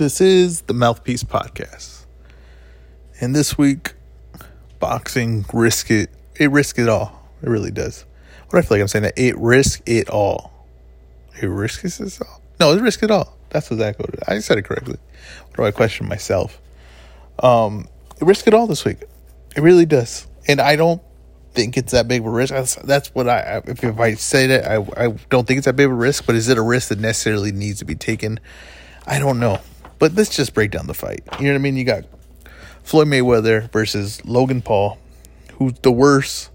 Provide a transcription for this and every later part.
This is the Mouthpiece Podcast. And this week, boxing risk it. It risk it all. It really does. What I feel like I'm saying that it risk it all. It risks it all. No, it risk it all. That's exactly what. I said it correctly. What do I question myself? Um, it risk it all this week. It really does. And I don't think it's that big of a risk. That's, that's what I, if, if I say that, I, I don't think it's that big of a risk, but is it a risk that necessarily needs to be taken? I don't know. But let's just break down the fight. You know what I mean? You got Floyd Mayweather versus Logan Paul, who's the worst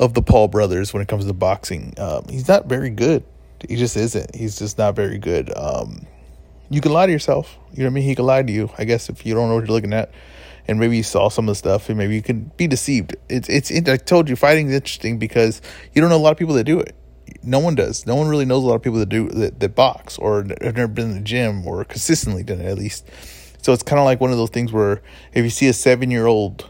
of the Paul brothers when it comes to boxing. Um, he's not very good. He just isn't. He's just not very good. Um, you can lie to yourself. You know what I mean? He can lie to you, I guess, if you don't know what you're looking at and maybe you saw some of the stuff and maybe you can be deceived. It's it's I told you fighting is interesting because you don't know a lot of people that do it. No one does. No one really knows a lot of people that do that, that box or have never been in the gym or consistently done it at least. So it's kind of like one of those things where if you see a seven year old,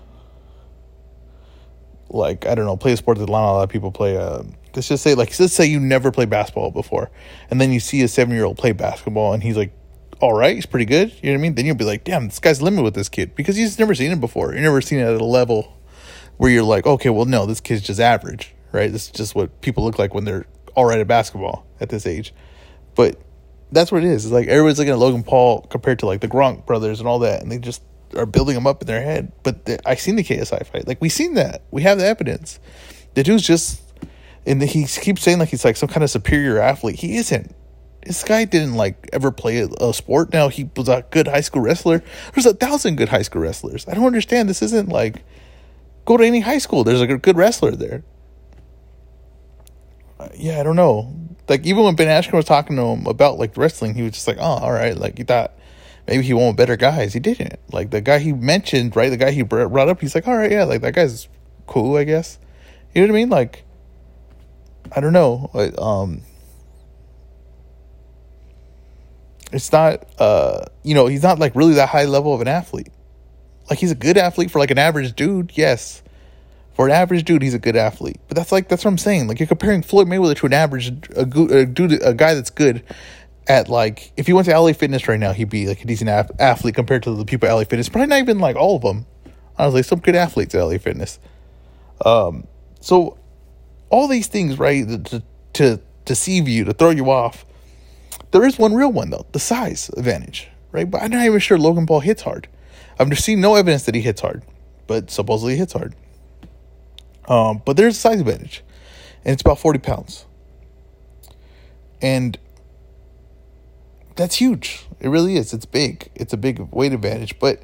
like I don't know, play a sport that a lot of people play. Uh, let's just say like let's say you never played basketball before, and then you see a seven year old play basketball and he's like all right, he's pretty good. You know what I mean? Then you'll be like, damn, this guy's limited with this kid because he's never seen him before. You've never seen it at a level where you're like, okay, well, no, this kid's just average, right? This is just what people look like when they're all right at basketball at this age. But that's what it is. It's like everybody's looking at Logan Paul compared to like the Gronk brothers and all that, and they just are building him up in their head. But I seen the KSI fight. Like we seen that. We have the evidence. The dude's just, and he keeps saying like he's like some kind of superior athlete. He isn't this guy didn't like ever play a, a, sport. Now he was a good high school wrestler. There's a thousand good high school wrestlers. I don't understand. This isn't like go to any high school. There's like a good wrestler there. Yeah, I don't know. Like even when Ben Askren was talking to him about like wrestling, he was just like, "Oh, all right." Like he thought maybe he won better guys. He didn't. Like the guy he mentioned, right? The guy he brought up, he's like, "All right, yeah, like that guy's cool, I guess." You know what I mean? Like I don't know. Um it's not uh you know he's not like really that high level of an athlete like he's a good athlete for like an average dude yes for an average dude he's a good athlete but that's like that's what i'm saying like you're comparing floyd mayweather to an average a, a dude a guy that's good at like if he went to la fitness right now he'd be like a decent athlete compared to the people at la fitness probably not even like all of them honestly some good athletes at la fitness um so all these things right to to deceive you to throw you off there is one real one though, the size advantage, right? But I'm not even sure Logan Paul hits hard. I've seen no evidence that he hits hard, but supposedly he hits hard. Um, but there's a size advantage, and it's about 40 pounds. And that's huge. It really is. It's big. It's a big weight advantage. But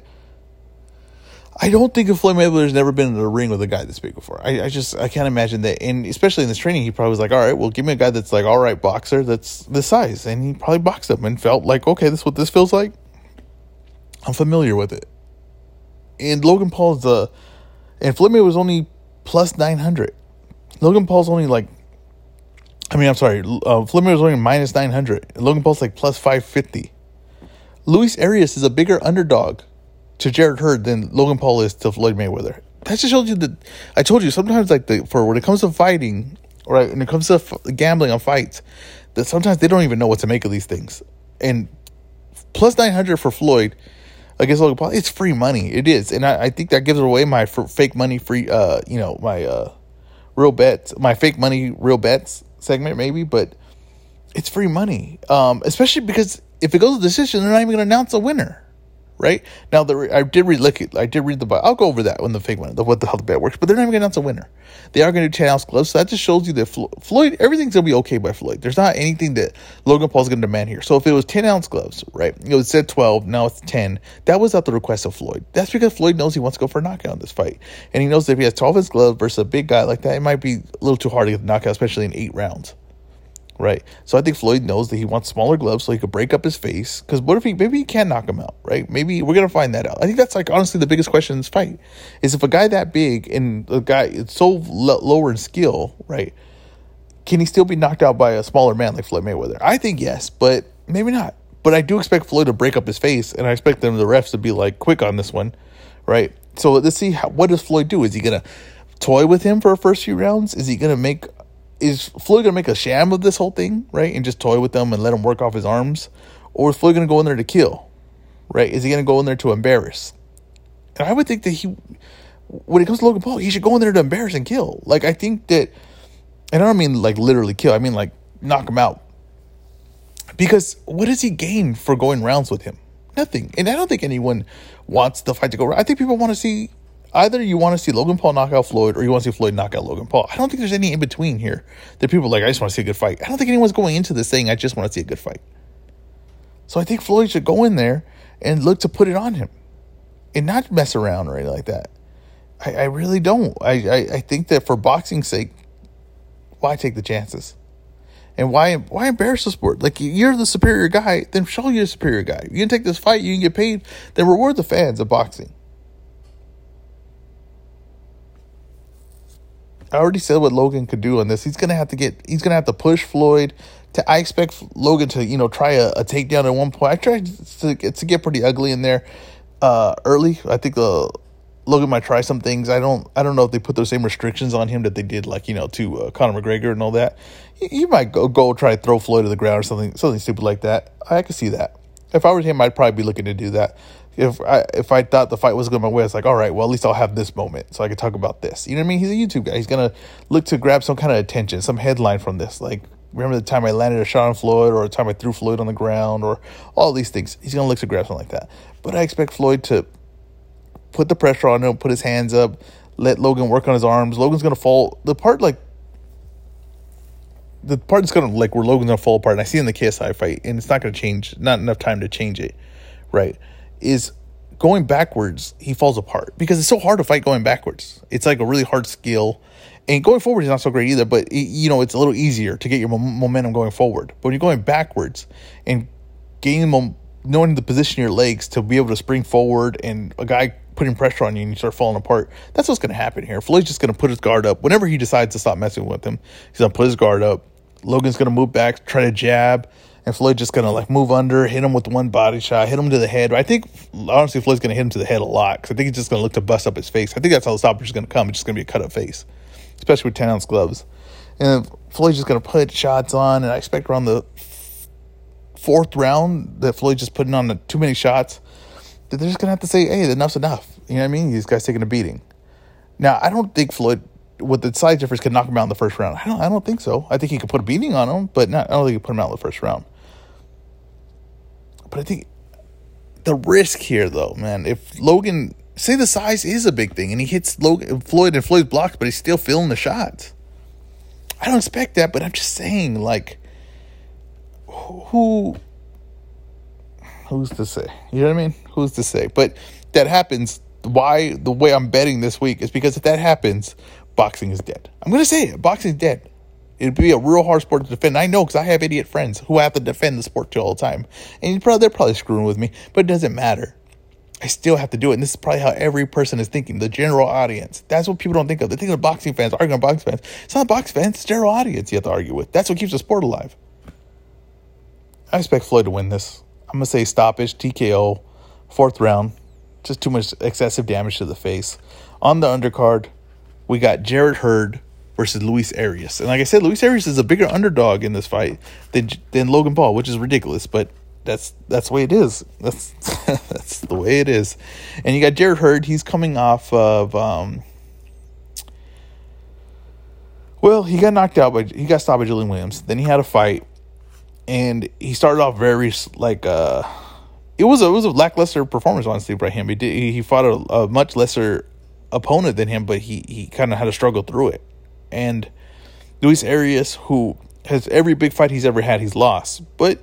I don't think if Floyd Mayweather's never been in a ring with a guy this big before. I, I just I can't imagine that. And especially in this training, he probably was like, "All right, well, give me a guy that's like all right boxer that's this size," and he probably boxed him and felt like, "Okay, this is what this feels like. I'm familiar with it." And Logan Paul's the, and Floyd Mayweather was only plus nine hundred. Logan Paul's only like, I mean, I'm sorry, uh, Mayweather was only minus nine hundred. Logan Paul's like plus five fifty. Luis Arias is a bigger underdog to Jarrett Hurd than Logan Paul is to Floyd Mayweather. That just shows you that I told you sometimes like the for when it comes to fighting, right? When it comes to f- gambling on fights, that sometimes they don't even know what to make of these things. And plus nine hundred for Floyd against Logan Paul, it's free money. It is, and I, I think that gives away my fake money free. Uh, you know my uh, real bets, my fake money real bets segment maybe, but it's free money. Um, especially because if it goes to decision, they're not even going to announce a winner right? Now, the, I did read look, I did read the I'll go over that when the fake one, the, what the hell the bet works. But they're not even going to announce a winner. They are going to do ten ounce gloves, so that just shows you that Floyd, everything's going to be okay by Floyd. There's not anything that Logan Paul's going to demand here. So if it was ten ounce gloves, right? You know, It said twelve, now it's ten. That was at the request of Floyd. That's because Floyd knows he wants to go for a knockout in this fight, and he knows that if he has twelve ounce gloves versus a big guy like that, it might be a little too hard to get the knockout, especially in eight rounds right? So I think Floyd knows that he wants smaller gloves so he could break up his face. Because what if he maybe he can knock him out, right? Maybe we're gonna find that out. I think that's like honestly the biggest question in this fight is if a guy that big and a guy it's so lower in skill, right? Can he still be knocked out by a smaller man like Floyd Mayweather? I think yes, but maybe not. But I do expect Floyd to break up his face, and I expect them the refs to be like quick on this one, right? So let's see how, what does Floyd do? Is he gonna toy with him for a first few rounds? Is he gonna make is Floyd gonna make a sham of this whole thing, right, and just toy with them and let him work off his arms, or is Floyd gonna go in there to kill? right? Is he to go in there to embarrass? And I would think that he, when it comes to Logan Paul, he should go in there to embarrass and kill. Like I think that, and I don't mean like literally kill. I mean like knock him out. Because what does he gain for going rounds with him? Nothing. And I don't think anyone wants the fight to go. I think people want to see either you want to see Logan Paul knock out Floyd or you want to see Floyd knock out Logan Paul. I don't think there's any in between here. That people like, I just want to see a good fight. I don't think anyone's going into this saying, I just want to see a good fight. So I think Floyd should go in there and look to put it on him and not mess around or anything like that. I, I really don't. I, I, I think that for boxing's sake, why take the chances? And why why embarrass the sport? Like you're the superior guy, then show you're the superior guy. You can take this fight, you can get paid, then reward the fans of boxing. I already said what Logan could do on this. He's gonna have to get. He's gonna have to push Floyd. To I expect Logan to you know try a, a takedown at one point. I tried to, to get pretty ugly in there uh, early. I think uh, Logan might try some things. I don't. I don't know if they put those same restrictions on him that they did like you know to uh, Conor McGregor and all that. He, he might go go try to throw Floyd to the ground or something something stupid like that. I could see that. If I were him, I'd probably be looking to do that if I if I thought the fight was going my way, it's like, all right, well at least I'll have this moment so I can talk about this. You know what I mean? He's a YouTube guy. He's gonna look to grab some kind of attention, some headline from this. Like, remember the time I landed a shot on Floyd, or the time I threw Floyd on the ground, or all these things. He's gonna look to grab something like that. But I expect Floyd to put the pressure on him, put his hands up, let Logan work on his arms. Logan's gonna fall. The part like the part that's gonna like where Logan's gonna fall apart, and I see in the KSI fight, and it's not gonna change. Not enough time to change it, right? Is going backwards, he falls apart because it's so hard to fight going backwards. It's like a really hard skill. And going forward is not so great either, but it, you know, it's a little easier to get your momentum going forward. But when you're going backwards and gaining mom- knowing the position of your legs to be able to spring forward and a guy putting pressure on you and you start falling apart, that's what's going to happen here. Floyd's just going to put his guard up. Whenever he decides to stop messing with him, he's going to put his guard up. Logan's going to move back, try to jab and Floyd just gonna like move under, hit him with one body shot, hit him to the head. I think honestly Floyd's gonna hit him to the head a lot because I think he's just gonna look to bust up his face. I think that's how the stopper is gonna come. It's just gonna be a cut up face, especially with ounce gloves. And Floyd's just gonna put shots on, and I expect around the fourth round that Floyd just putting on the, too many shots that they're just gonna have to say, "Hey, enough's enough." You know what I mean? These guys taking a beating. Now I don't think Floyd with the size difference could knock him out in the first round. I don't I don't think so. I think he could put a beating on him, but not I don't think he could put him out in the first round. But I think the risk here, though, man, if Logan, say the size is a big thing, and he hits Logan, Floyd, and Floyd's blocked, but he's still feeling the shots. I don't expect that, but I'm just saying, like, who, who's to say? You know what I mean? Who's to say? But that happens. Why the way I'm betting this week is because if that happens, boxing is dead. I'm gonna say it. Boxing is dead. It'd be a real hard sport to defend. I know because I have idiot friends who have to defend the sport to all the time, and probably, they're probably screwing with me, but it doesn't matter. I still have to do it, and this is probably how every person is thinking. The general audience. That's what people don't think of. They think of boxing fans arguing boxing fans. It's not boxing fans. It's general audience you have to argue with. That's what keeps the sport alive. I expect Floyd to win this. I'm gonna say stoppage, TKO, fourth round. Just too much excessive damage to the face. On the undercard, we got Jarrett Hurd versus Luis Arias. And like I said, Luis Arias is a bigger underdog in this fight than than Logan Paul, which is ridiculous, but that's that's the way it is. That's that's the way it is. And you got Jarrett Hurd, he's coming off of um well, he got knocked out by he got stopped by Julian Williams. Then he had a fight and he started off very like uh it was a it was a lackluster performance honestly by him. He did he fought a, a much lesser opponent than him, but he he kind of had to struggle through it and Luis Arias, who has every big fight he's ever had, he's lost, but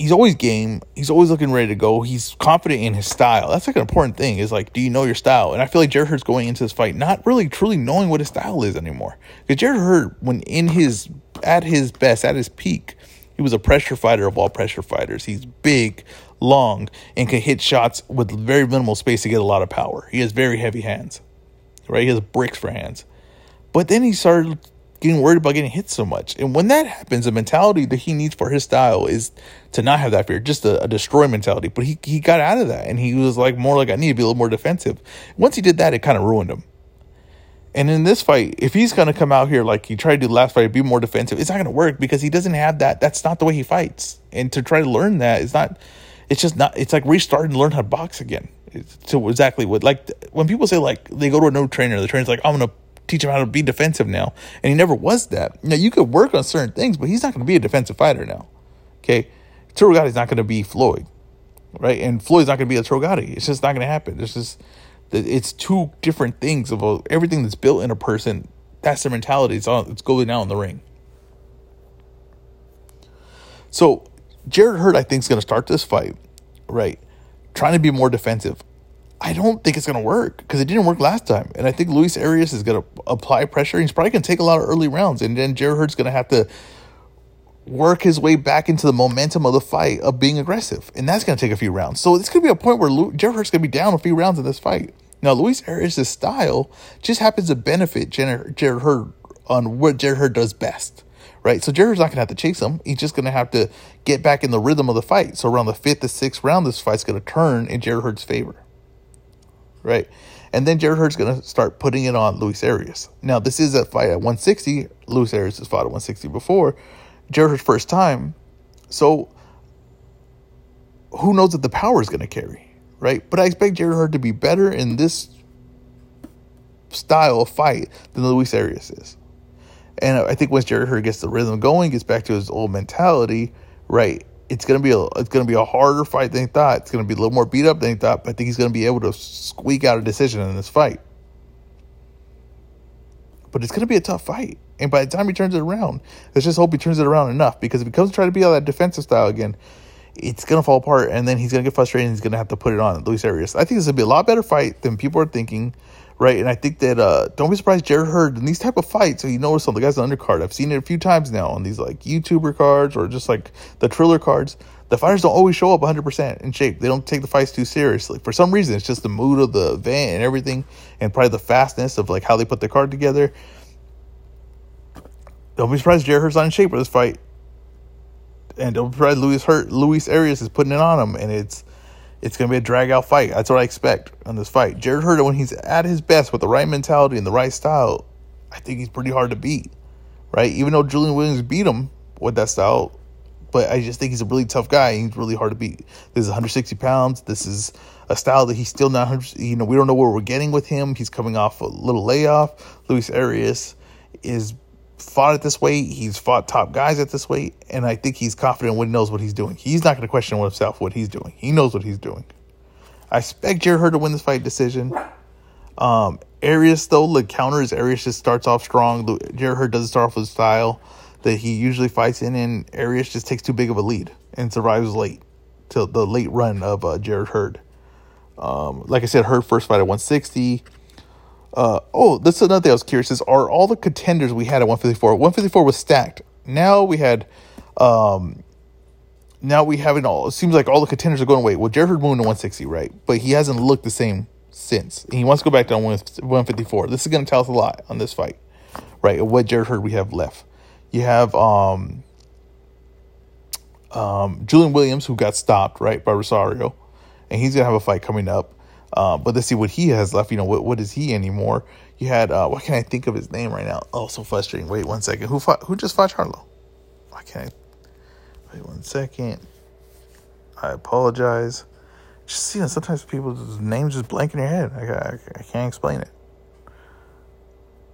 he's always game. He's always looking ready to go. He's confident in his style. That's like an important thing. Is like, do you know your style? And I feel like Jarrett Hurd's going into this fight not really truly knowing what his style is anymore. Because Jarrett Hurd, when in his at his best, at his peak, he was a pressure fighter of all pressure fighters. He's big, long, and can hit shots with very minimal space to get a lot of power. He has very heavy hands. Right? He has bricks for hands. But then he started getting worried about getting hit so much. And when that happens, the mentality that he needs for his style is to not have that fear, just a, a, destroy mentality. But he, he got out of that and he was like more like, I need to be a little more defensive. Once he did that, it kind of ruined him. And in this fight, if he's going to come out here like he tried to do last fight, be more defensive, it's not going to work because he doesn't have that. That's not the way he fights. And to try to learn that is not, it's just not. It's like restarting to learn how to box again. It's, so exactly what like when people say like they go to a no trainer, the trainer's like I'm gonna teach him how to be defensive now, and he never was that. Now you could work on certain things, but he's not gonna be a defensive fighter now. Okay, Arturo Gatti's not gonna be Floyd, right? And Floyd's not gonna be Arturo Gatti. It's just not gonna happen. It's just it's two different things of everything that's built in a person. That's their mentality. It's all it's going out in the ring. So Jarrett Hurd, I think, is going to start this fight, right? Trying to be more defensive. I don't think it's going to work because it didn't work last time. And I think Luis Arias is going to apply pressure. He's probably going to take a lot of early rounds. And then Jarrett Hurd's going to have to work his way back into the momentum of the fight of being aggressive. And that's going to take a few rounds. So going to be a point where Lu- Jarrett Hurd's going to be down a few rounds in this fight. Now, Luis Arias' style just happens to benefit Jarrett Hurd on what Jarrett Hurd does best right? So Jarrett's not going to have to chase him. He's just going to have to get back in the rhythm of the fight. So around the fifth to sixth round, this fight's going to turn in Jarrett Hurd's favor, right? And then Jarrett Hurd's going to start putting it on Luis Arias. Now, this is a fight at 160. Luis Arias has fought at 160 before. Jarrett Hurd's first time. So who knows what the power is going to carry, right? But I expect Jarrett Hurd to be better in this style of fight than Luis Arias is. And I think once Jarrett Hurd gets the rhythm going, gets back to his old mentality, right? It's gonna be a it's gonna be a harder fight than he thought. It's gonna be a little more beat up than he thought. But I think he's gonna be able to squeak out a decision in this fight. But it's gonna be a tough fight. And by the time he turns it around, let's just hope he turns it around enough. Because if he comes to try to be on that defensive style again, it's gonna fall apart, and then he's gonna get frustrated. and He's gonna have to put it on Luis Arias. I think this will be a lot better fight than people are thinking right? And I think that uh, don't be surprised, Jarrett Hurd in these type of fights. So you notice on the guys on undercard, I've seen it a few times now on these like YouTuber cards or just like the Triller cards. The fighters don't always show up 100% in shape. They don't take the fights too seriously. For some reason, it's just the mood of the event and everything, and probably the fastness of like how they put the card together. Don't be surprised Jarrett Hurd's not in shape for this fight. And don't be surprised Luis Hurt, Luis Arias is putting it on him, and it's it's going to be a drag out fight. That's what I expect on this fight. Jarrett Hurd, when he's at his best with the right mentality and the right style, I think he's pretty hard to beat, right? Even though Julian Williams beat him with that style, but I just think he's a really tough guy. He's really hard to beat. This is 160 pounds. This is a style that he's still not, you know, we don't know where we're getting with him. He's coming off a little layoff. Luis Arias is fought at this weight. He's fought top guys at this weight, and I think he's confident when he knows what he's doing. He's not going to question himself what he's doing. He knows what he's doing. I expect Jarrett Hurd to win this fight decision. Um, Arias though, the counters Arias just starts off strong. Jarrett Hurd doesn't start off with style that he usually fights in, and Arias just takes too big of a lead and survives late till the late run of uh, Jarrett Hurd. Um, like I said, Hurd first fight at 160. Uh, oh, that's another thing I was curious is are all the contenders we had at 154? 154 was stacked. Now we had, um, now we have it all. It seems like all the contenders are going away. Well, Jarrett moved to 160, right? But he hasn't looked the same since. And He wants to go back to 154. This is going to tell us a lot on this fight, right? What Jarrett Hurd we have left. You have um, um, Julian Williams, who got stopped, right, by Rosario, and he's going to have a fight coming up. Uh, but let's see what he has left. You know, what what is he anymore? You had uh, what can I think of his name right now? Oh, so frustrating. Wait one second. Who fought? Who just fought Charlo? Why can't I? Wait one second. I apologize. Just you know, sometimes people's names just blank in your head. I, I, I can't explain it.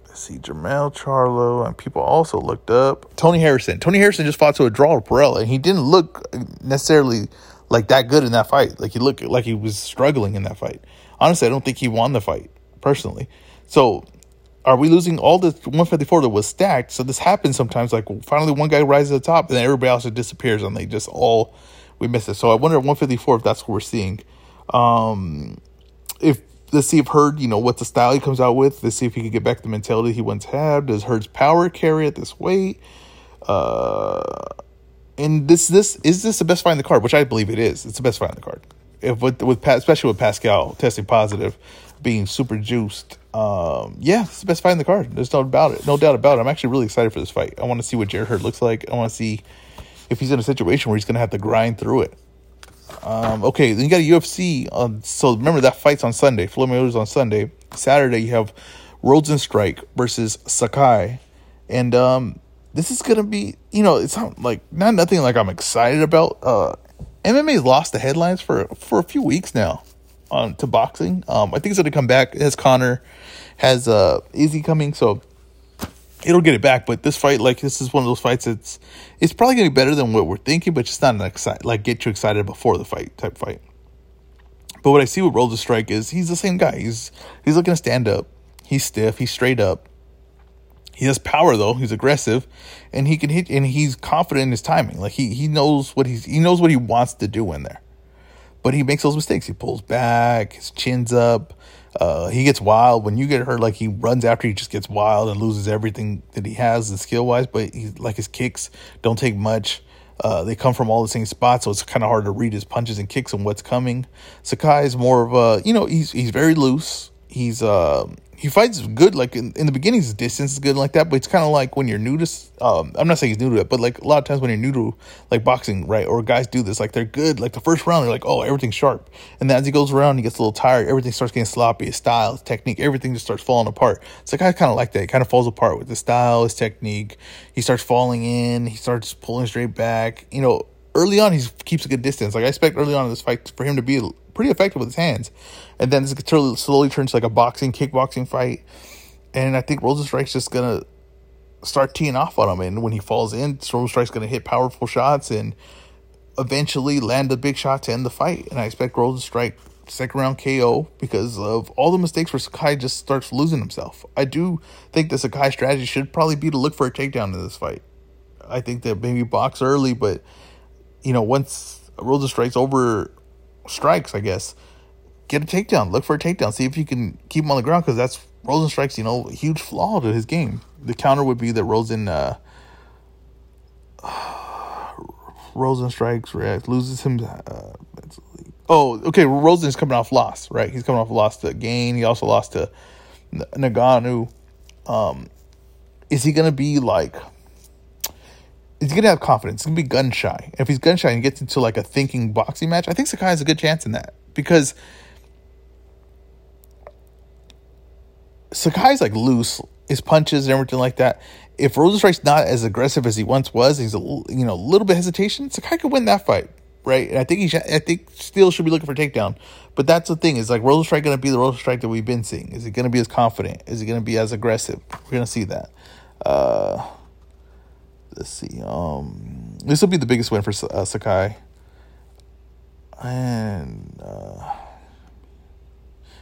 Let's see, Jermell Charlo, and people also looked up Tony Harrison. Tony Harrison just fought to a draw with Perrella, and he didn't look necessarily like that good in that fight. Like he looked like he was struggling in that fight. Honestly, I don't think he won the fight personally. So are we losing all the 154 that was stacked? So this happens sometimes. Like finally, one guy rises to the top, and then everybody else just disappears, and they just all we miss it. So I wonder at 154 if that's what we're seeing. Um, if let's see if Hurd, you know, what's the style he comes out with. Let's see if he can get back the mentality he once had. Does Hurd's power carry at this weight? Uh, and this this is this the best fight in the card, which I believe it is. It's the best fight in the card. If with with especially with Pascal testing positive, being super juiced. Um, yeah, it's the best fight in the card. There's no about it. No doubt about it. I'm actually really excited for this fight. I want to see what Jarrett Hurd looks like. I want to see if he's in a situation where he's going to have to grind through it. Um, okay, then you got a UFC. On, so remember that fight's on Sunday. Floyd Mayweather's on Sunday. Saturday you have Rozenstruik versus Sakai, and um, this is gonna be, you know, it's not like not nothing like I'm excited about uh, MMA's lost the headlines for for a few weeks now on to boxing. Um, I think it's to come back. It has Conor, has uh, Izzy coming, so it'll get it back. But this fight, like this is one of those fights. It's it's probably to be better than what we're thinking, but it's not an excite like get you excited before the fight type fight. But what I see with Rozenstruik is he's the same guy. He's he's looking to stand up. He's stiff. He's straight up. He has power though. He's aggressive, and he can hit. And he's confident in his timing. Like he he knows what he's he knows what he wants to do in there, but he makes those mistakes. He pulls back. His chin's up. Uh, he gets wild when you get hurt. Like he runs after, he just gets wild and loses everything that he has, the skill wise. But he's like his kicks don't take much. Uh, they come from all the same spots, so it's kind of hard to read his punches and kicks and what's coming. Sakai is more of a, you know, he's he's very loose. He's uh, he fights good. Like in, in the beginning, his distance is good like that. But it's kind of like when you're new to. Um, I'm not saying he's new to it, but like a lot of times when you're new to like boxing, right? Or guys do this, like they're good. Like the first round, they're like, oh, everything's sharp. And then as he goes around, he gets a little tired. Everything starts getting sloppy. His style, his technique, everything just starts falling apart. It's like I kind of like that. He kind of falls apart with the style, his technique. He starts falling in. He starts pulling straight back. You know, early on, he keeps a good distance. Like I expect early on in this fight for him to be pretty effective with his hands. And then it slowly turns like a boxing, kickboxing fight. And I think Rozenstruik's just going to start teeing off on him. And when he falls in, Rozenstruik's going to hit powerful shots and eventually land a big shot to end the fight. And I expect Rozenstruik second round KO because of all the mistakes where Sakai just starts losing himself. I do think the Sakai strategy should probably be to look for a takedown in this fight. I think that maybe box early, but you know, once Rozenstruik's over strikes, I guess. Get a takedown. Look for a takedown. See if you can keep him on the ground because that's Rozenstruik's, you know, huge flaw to his game. The counter would be that Rosen uh, Rozenstruik's react loses him. Uh, oh, okay. Rosen's coming off loss, right? He's coming off loss to Gane. He also lost to Ngannou. Um, is he gonna be like? He's gonna have confidence. He's gonna be gun shy. If he's gun shy and gets into like a thinking boxing match, I think Sakai has a good chance in that because Sakai's like loose, his punches and everything like that. If Rozenstruik's not as aggressive as he once was, he's a you know a little bit hesitation. Sakai could win that fight, right? And I think he should, I think still should be looking for takedown. But that's the thing is like Rozenstruik going to be the Rozenstruik that we've been seeing. Is he going to be as confident? Is he going to be as aggressive? We're going to see that. Uh, let's see. Um, this will be the biggest win for uh, Sakai. And uh,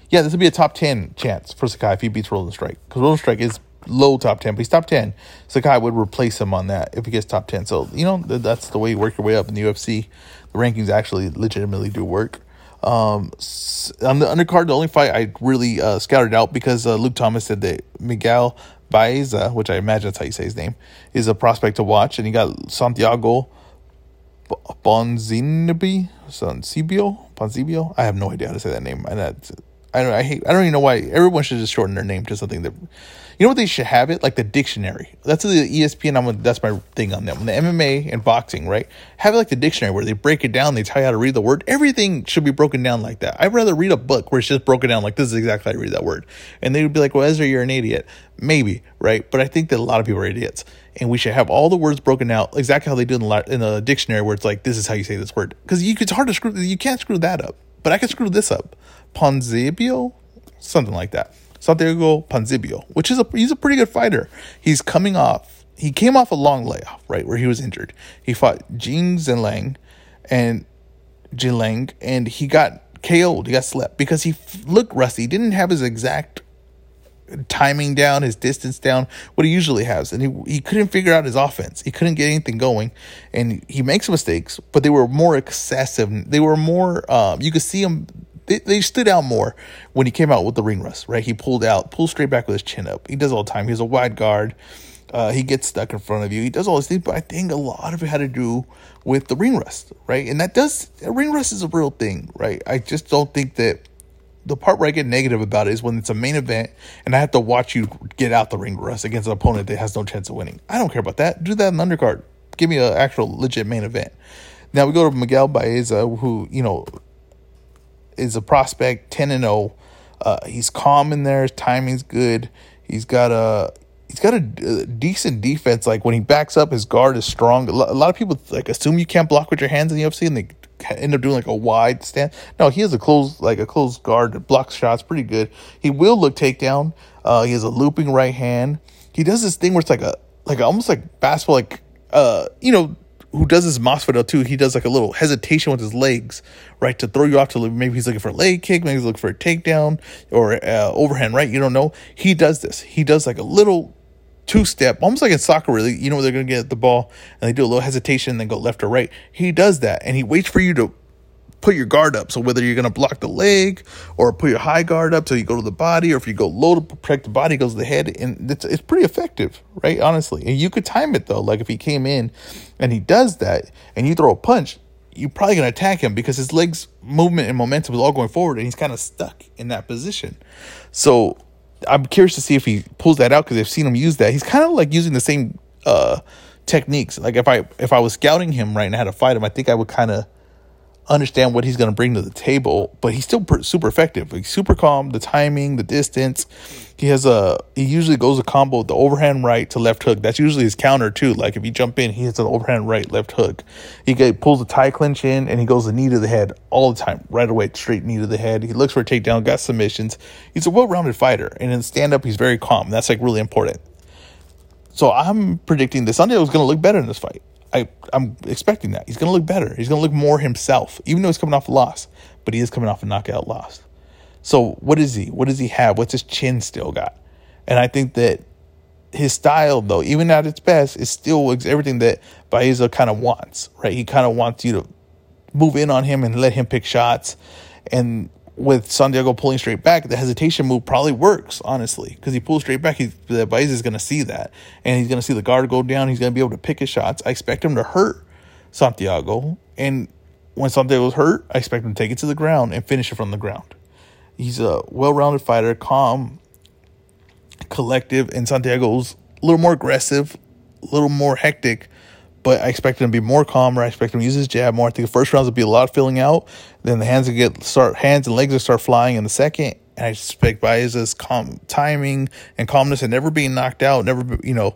yeah, this will be a top ten chance for Sakai if he beats Rozenstruik because Rozenstruik is low top ten, but he's top ten. Sakai would replace him on that if he gets top ten. So you know that's the way you work your way up in the UFC. The rankings actually legitimately do work. Um, on the undercard, the only fight I really uh, scouted out because uh, Luke Thomas said that Miguel Baeza, which I imagine that's how you say his name, is a prospect to watch. And you got Santiago Bonzinibi, Sibio, Bonzibio. I have no idea how to say that name. I don't. I hate. I don't even know why everyone should just shorten their name to something that you know what they should have it like the dictionary. That's the ESPN. I'm. That's my thing on them. The MMA and boxing, right? Have it like the dictionary where they break it down. They tell you how to read the word. Everything should be broken down like that. I'd rather read a book where it's just broken down like this is exactly how you read that word. And they would be like, "Well, Ezra, you're an idiot." Maybe, right? But I think that a lot of people are idiots, and we should have all the words broken out exactly how they do in the in the dictionary, where it's like, "This is how you say this word," because you it's hard to screw. You can't screw that up, but I can screw this up. Ponzibio, something like that. Santiago Ponzibio, which is a he's a pretty good fighter. He's coming off he came off a long layoff, right, where he was injured. He fought Jing Zhenlang and Jinlang, and he got KO'd. He got slept because he looked rusty. He didn't have his exact timing down, his distance down, what he usually has, and he he couldn't figure out his offense. He couldn't get anything going, and he makes mistakes, but they were more excessive. They were more. Um, you could see him they, they stood out more when he came out with the ring rust, right? He pulled out, pulled straight back with his chin up. He does all the time. He's a wide guard. Uh, he gets stuck in front of you. He does all these things, but I think a lot of it had to do with the ring rust, right? And that does ring rust is a real thing, right? I just don't think that the part where I get negative about it is when it's a main event and I have to watch you get out the ring rust against an opponent that has no chance of winning. I don't care about that. Do that in the undercard. Give me an actual legit main event. Now we go to Miguel Baeza, who you know is a prospect, ten and zero. Oh. Uh, he's calm in there. His timing's good. He's got a he's got a, a, decent defense. Like when he backs up, his guard is strong. A lot of people like assume you can't block with your hands in the UFC, and they end up doing like a wide stand. No, he has a close like a close guard that blocks shots pretty good. He will look takedown. Uh, he has a looping right hand. He does this thing where it's like a like almost like basketball, like uh, you know, who does his Masvidal too. He does like a little hesitation with his legs, right, to throw you off to maybe he's looking for a leg kick, maybe he's looking for a takedown or uh, overhand right. You don't know. He does this. He does like a little two step, almost like in soccer, really. You know, they're going to get the ball and they do a little hesitation and then go left or right. He does that and he waits for you to put your guard up. So whether you're going to block the leg or put your high guard up so you go to the body, or if you go low to protect the body, goes to the head, and it's it's pretty effective, right? Honestly, and you could time it though. Like if he came in and he does that, and you throw a punch, you're probably going to attack him because his legs movement and momentum is all going forward, and he's kind of stuck in that position. So I'm curious to see if he pulls that out because I've seen him use that. He's kind of like using the same uh, techniques. Like if I if I was scouting him right and had to fight him, I think I would kind of understand what he's going to bring to the table, but he's still super effective. He's super calm, the timing, the distance. He has a he usually goes a combo with the overhand right to left hook. That's usually his counter too. Like if you jump in, he hits an overhand right left hook. He get, pulls the tie clinch in and he goes the knee to the head all the time, right away, straight knee to the head. He looks for a takedown, got submissions. He's a well-rounded fighter, and in stand up, he's very calm. That's like really important. So I'm predicting this Sunday is going to look better in this fight. I, I'm expecting that. He's going to look better. He's going to look more himself, even though he's coming off a loss, but he is coming off a knockout loss. So what is he? What does he have? What's his chin still got? And I think that his style, though, even at its best, is still everything that Baeza kind of wants, right? He kind of wants you to move in on him and let him pick shots. And with Santiago pulling straight back, the hesitation move probably works, honestly, because he pulls straight back. He, the Baez is going to see that, and he's going to see the guard go down. He's going to be able to pick his shots. I expect him to hurt Santiago, and when Santiago's hurt, I expect him to take it to the ground and finish it from the ground. He's a well-rounded fighter, calm, collective, and Santiago's a little more aggressive, a little more hectic, but I expect him to be more calmer. I expect him to use his jab more. I think the first rounds will be a lot of filling out. Then the hands will get start hands and legs will start flying in the second. And I expect Baeza's calm timing and calmness and never being knocked out, never you know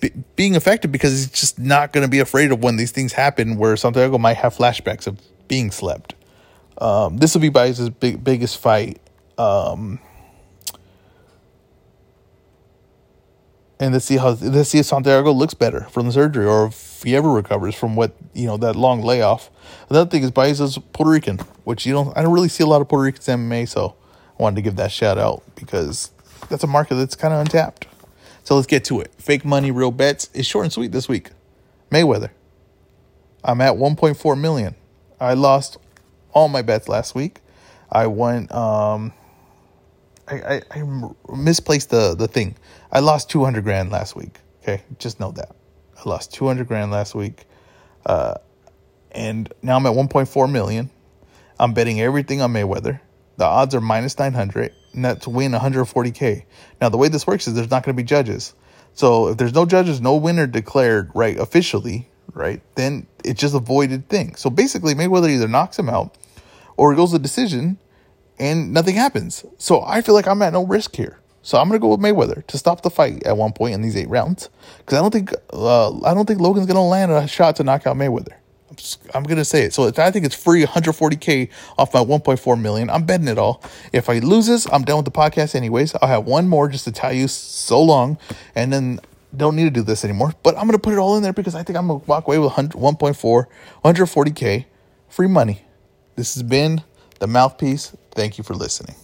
be, being affected because he's just not going to be afraid of when these things happen. Where Santiago might have flashbacks of being slept. Um, this will be Baeza's big biggest fight. Um, and let's see how let's see if Santiago looks better from the surgery or if he ever recovers from what you know that long layoff. Another thing is Baez is Puerto Rican, which you don't I don't really see a lot of Puerto Ricans MMA, so I wanted to give that shout out because that's a market that's kind of untapped. So let's get to it. Fake money, real bets is short and sweet this week. Mayweather. I'm at 1.4 million. I lost all my bets last week. I won um I, I, misplaced the, the thing. I lost 200 grand last week. Okay. Just know that. I lost 200 grand last week. Uh, and now I'm at 1.4 million. I'm betting everything on Mayweather. The odds are minus 900, and that's win 140K. Now, the way this works is there's not going to be judges. So if there's no judges, no winner declared, right, officially, right, then it's just a voided thing. So basically, Mayweather either knocks him out or it goes to decision and nothing happens. So I feel like I'm at no risk here. So I'm gonna go with Mayweather to stop the fight at one point in these eight rounds because I don't think uh, I don't think Logan's gonna land a shot to knock out Mayweather. I'm, just, I'm gonna say it. So I think it's free 140k off my 1.4 million. I'm betting it all. If he loses, I'm done with the podcast anyways. I'll have one more just to tell you so long, and then don't need to do this anymore. But I'm gonna put it all in there because I think I'm gonna walk away with 1.4 140k free money. This has been the mouthpiece. Thank you for listening.